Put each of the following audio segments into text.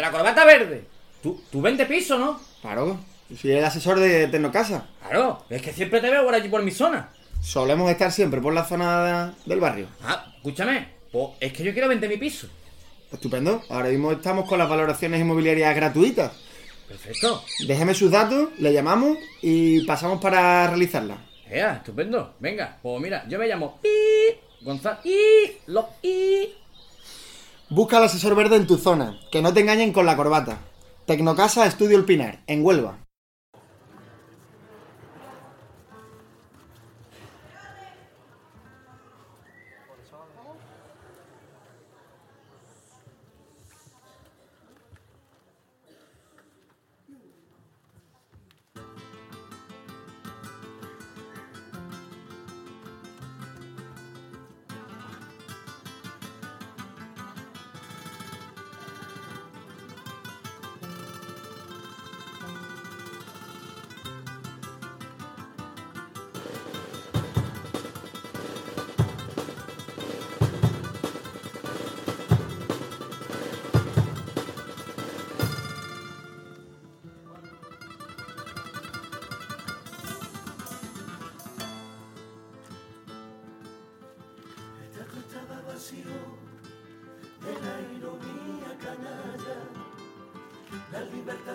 de la corbata verde. Tú, tú vende piso, ¿no? Claro, soy el asesor de Tecnocasa. Claro, es que siempre te veo por allí por mi zona. Solemos estar siempre por la zona del barrio. Ah, escúchame, pues es que yo quiero vender mi piso. Estupendo. Ahora mismo estamos con las valoraciones inmobiliarias gratuitas. Perfecto. Déjeme sus datos, le llamamos y pasamos para realizarla. Ea, estupendo. Venga, pues mira, yo me llamo I Gonzalo I Lo I. Busca al asesor verde en tu zona, que no te engañen con la corbata. Tecnocasa Estudio El Pinar, en Huelva.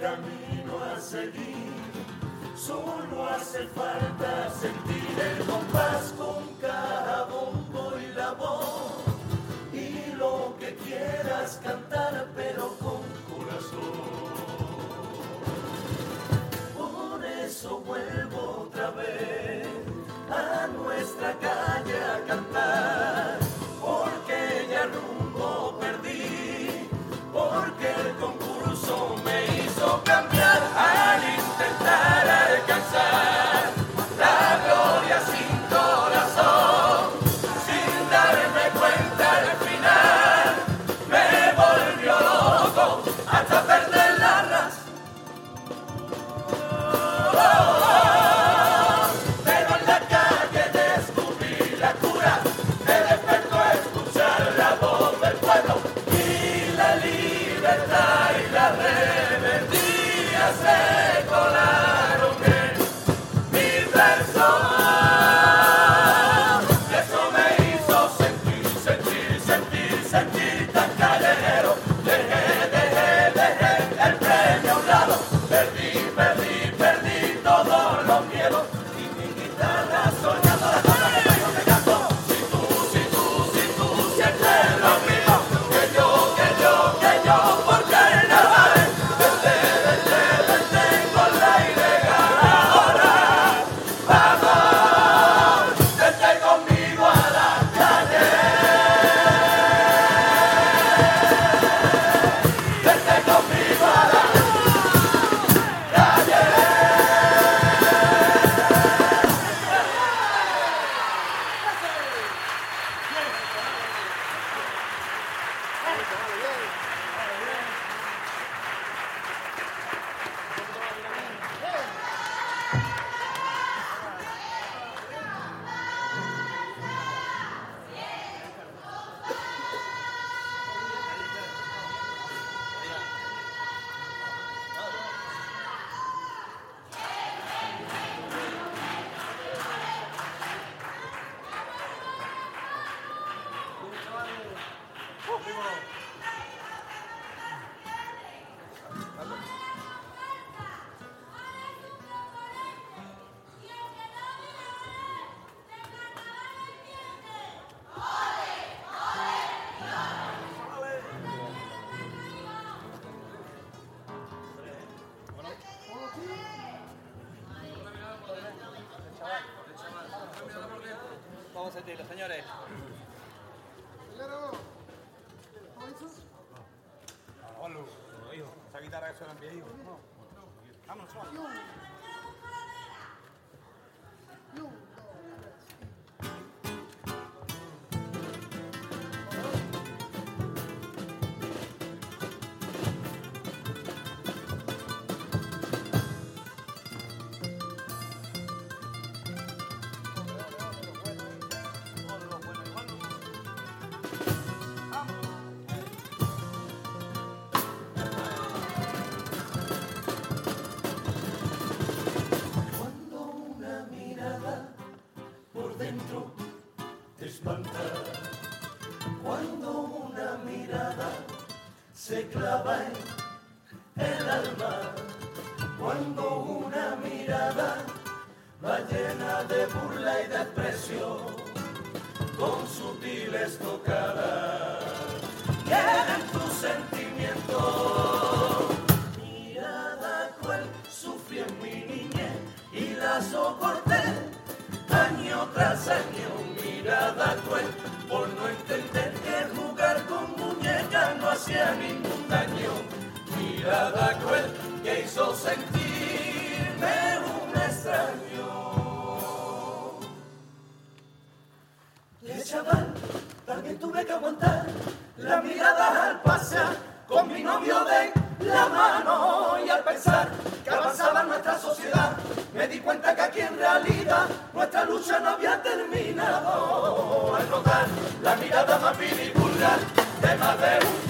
camino a seguir, solo hace falta sentir Adelante, los señores. por no entender que jugar con muñecas no hacía ningún daño. Mirada cruel que hizo sentirme un extraño. Y chaval, también tuve que aguantar la mirada al pasar con mi novio de la mano y al pensar que avanzaba nuestra sociedad, me di cuenta que aquí en realidad esta lucha no había terminado. Al notar la mirada más vulgar de más de un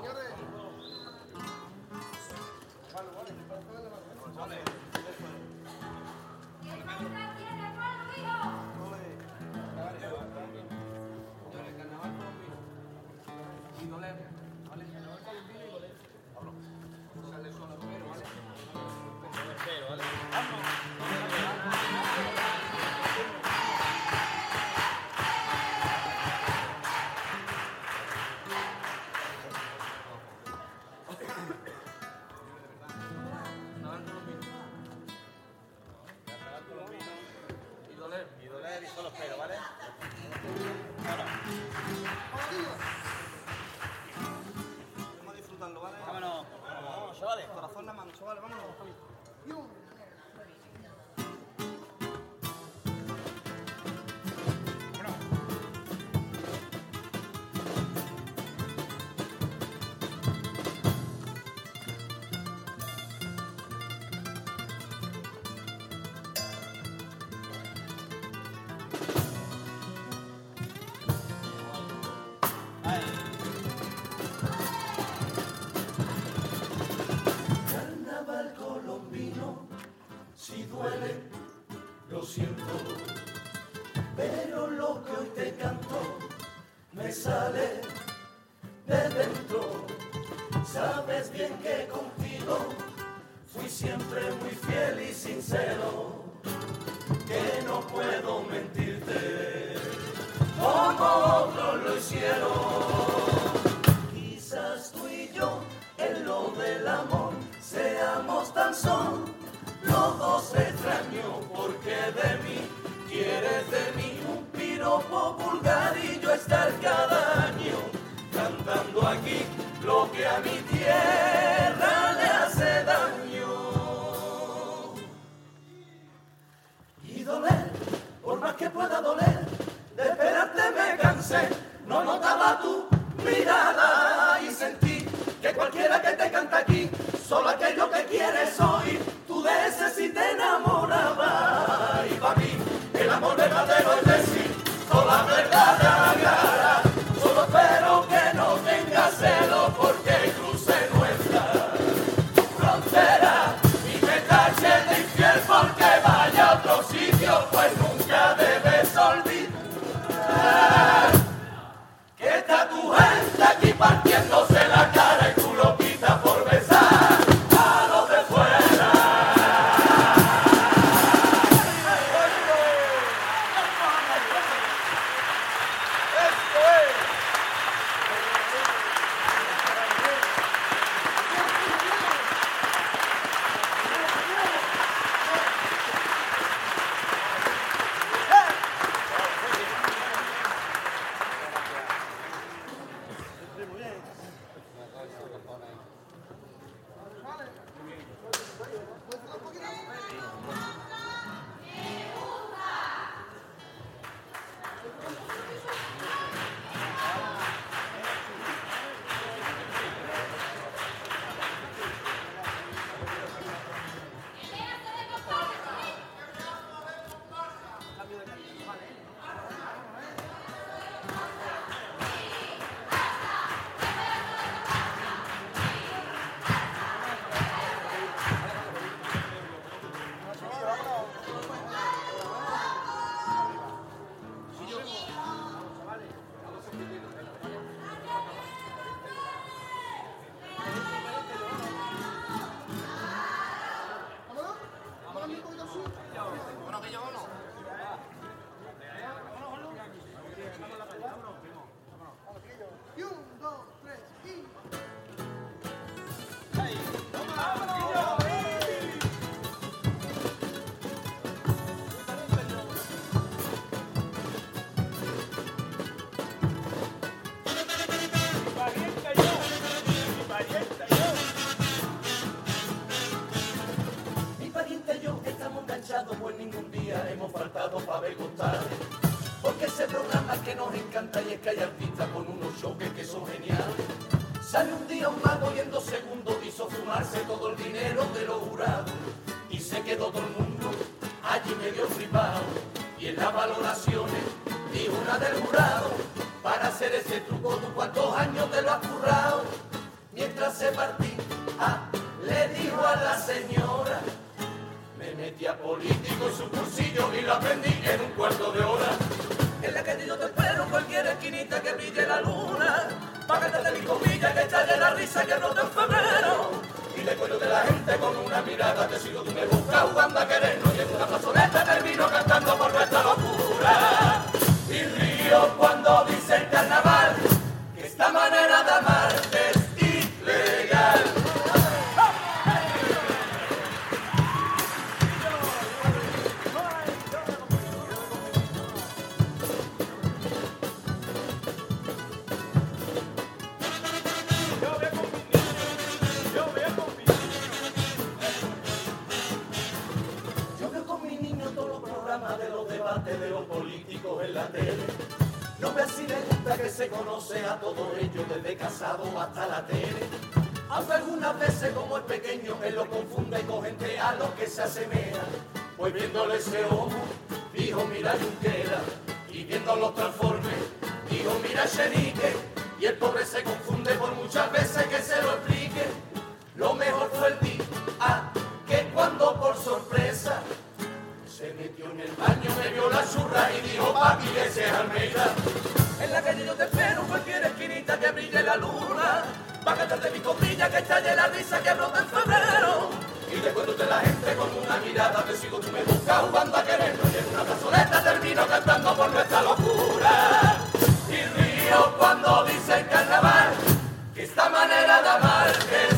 Señores. Vale, vale. con la mano, chavales, vámonos. Es que artistas con unos choques que son geniales. Sale un día un mago y en dos segundos hizo fumarse todo el dinero de los jurados. Y se quedó todo el mundo allí medio flipado. Y en las valoraciones dijo una del jurado. Para hacer ese truco, ¿tú cuántos años te lo has currado? Mientras se partía, le dijo a la señora. Me metí a político en su cursillo y lo aprendí en un cuarto de hora. La calle yo te espero, en cualquier esquinita que brille la luna. Págate de mi comilla que estalle la risa que no te febrero. Y de cuello de la gente con una mirada te sigo, tú me buscas jugando a querernos. Y en una plazoleta termino cantando por nuestra locura. Y río cuando dice el carnaval se conoce a todos ellos, desde casado hasta la tele. Aunque algunas veces como es pequeño, él lo confunde con gente a lo que se asemeja. Pues viéndole ese ojo, dijo mira Junquera. Y viendo los transformes, dijo mira Chenique. Y el pobre se confunde por muchas veces que se lo explique. Lo mejor fue el día que cuando por sorpresa se metió en el baño, me vio la churra y dijo, papi, ese es Almeida. En la calle yo brille la luna. A cantarte mi copilla que estalle la risa que brota en febrero. Y después de la gente con una mirada te sigo, tú me buscas jugando a querernos. Y en una plazoleta termino cantando por nuestra locura. Y río cuando dice el carnaval que esta manera de amar es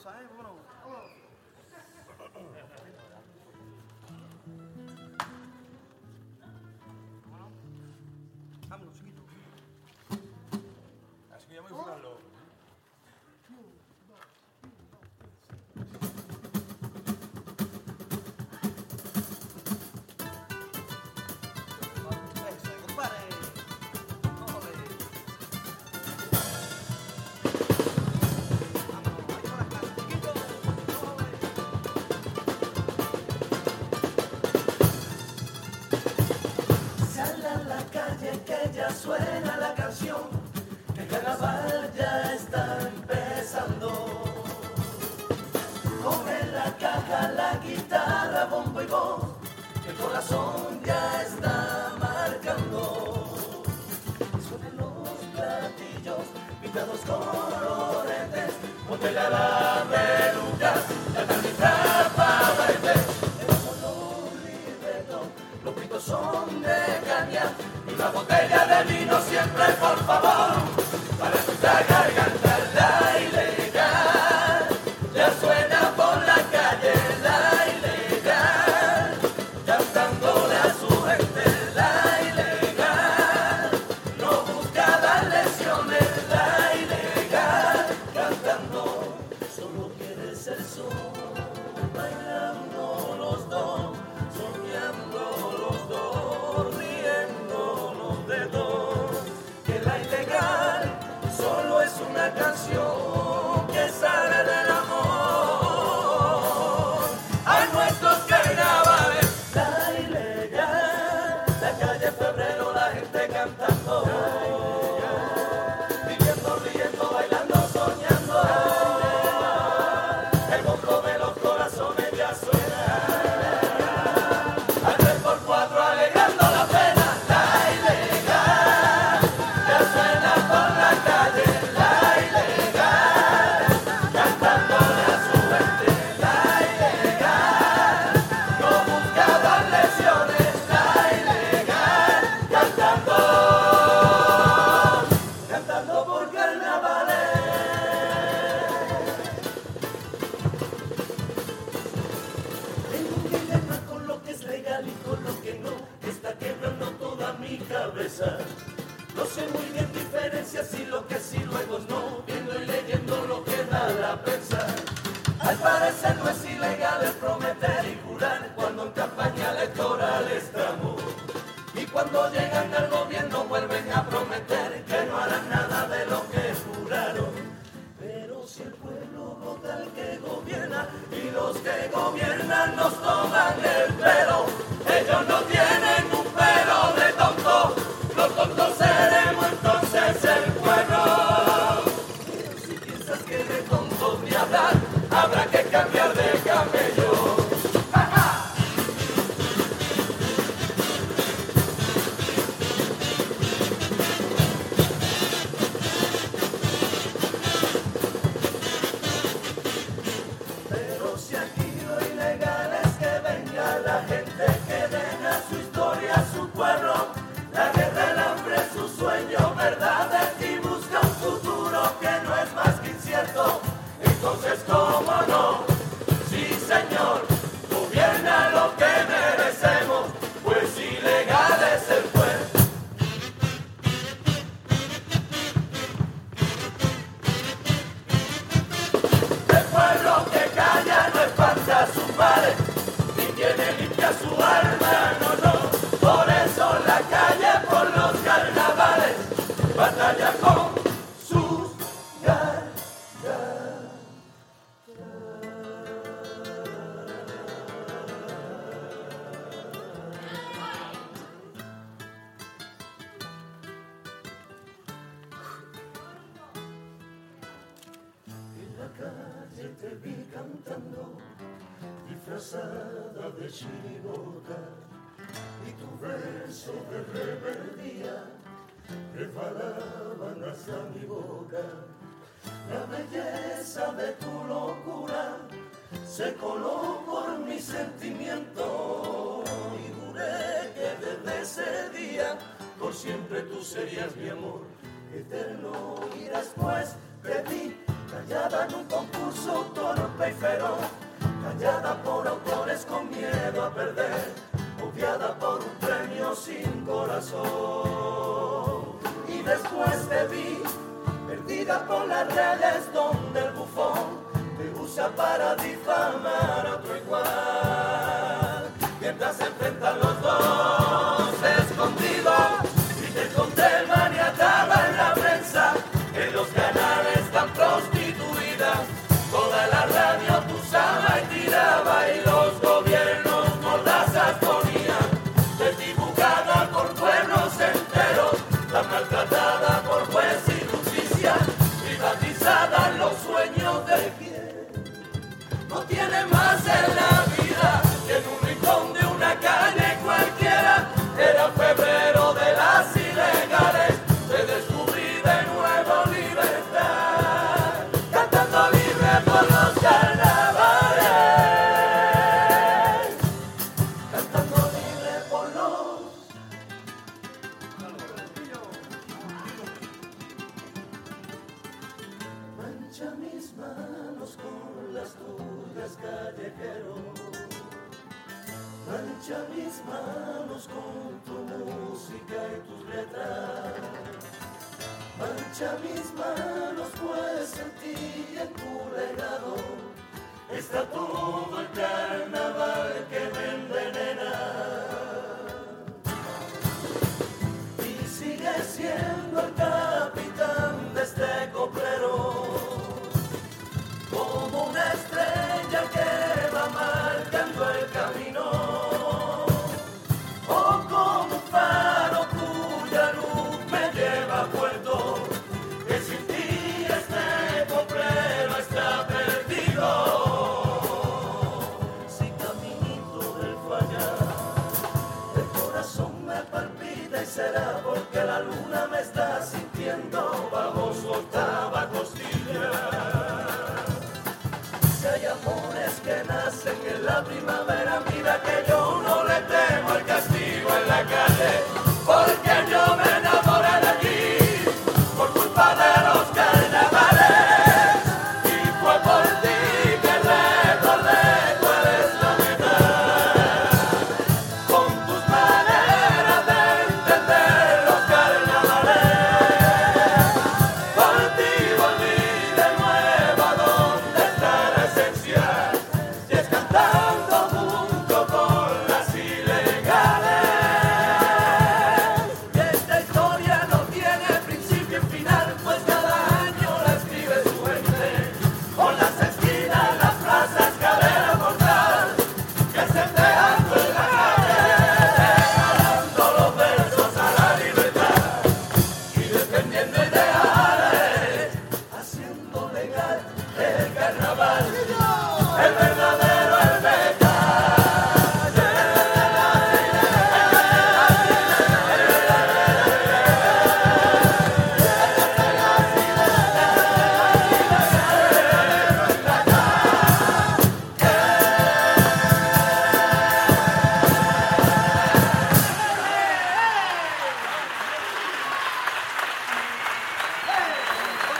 isso aí, vamos Vámonos, Botella de la peluca, la carnita de la pared, el amor libreto, los pitos son de caña, y la botella de vino siempre, por favor, para su cagaria. los que gobiernan los mi boca. La belleza de tu locura se coló por mi sentimiento y juré que desde ese día por siempre tú serías mi amor eterno. Y después de ti, callada en un concurso torpe y feroz, callada por autores con miedo a perder, obviada por un premio sin corazón después te vi, perdida por las redes donde el bufón te usa para difamar a otro igual. Mientras enfrenta a febrero de las ilegales se descubrí de nuevo libertad, cantando libre por los carnavales, cantando libre por los. Mancha mis manos con las tuyas, callejero. Mancha mis manos con tu música y tus letras. Mancha mis manos, pues en ti y en tu legado está todo el carnaval que me envenena. será porque la luna me está sintiendo bajo su octava costilla. Si hay amores que nacen en la primavera, mira que yo no le temo el castigo en la calle.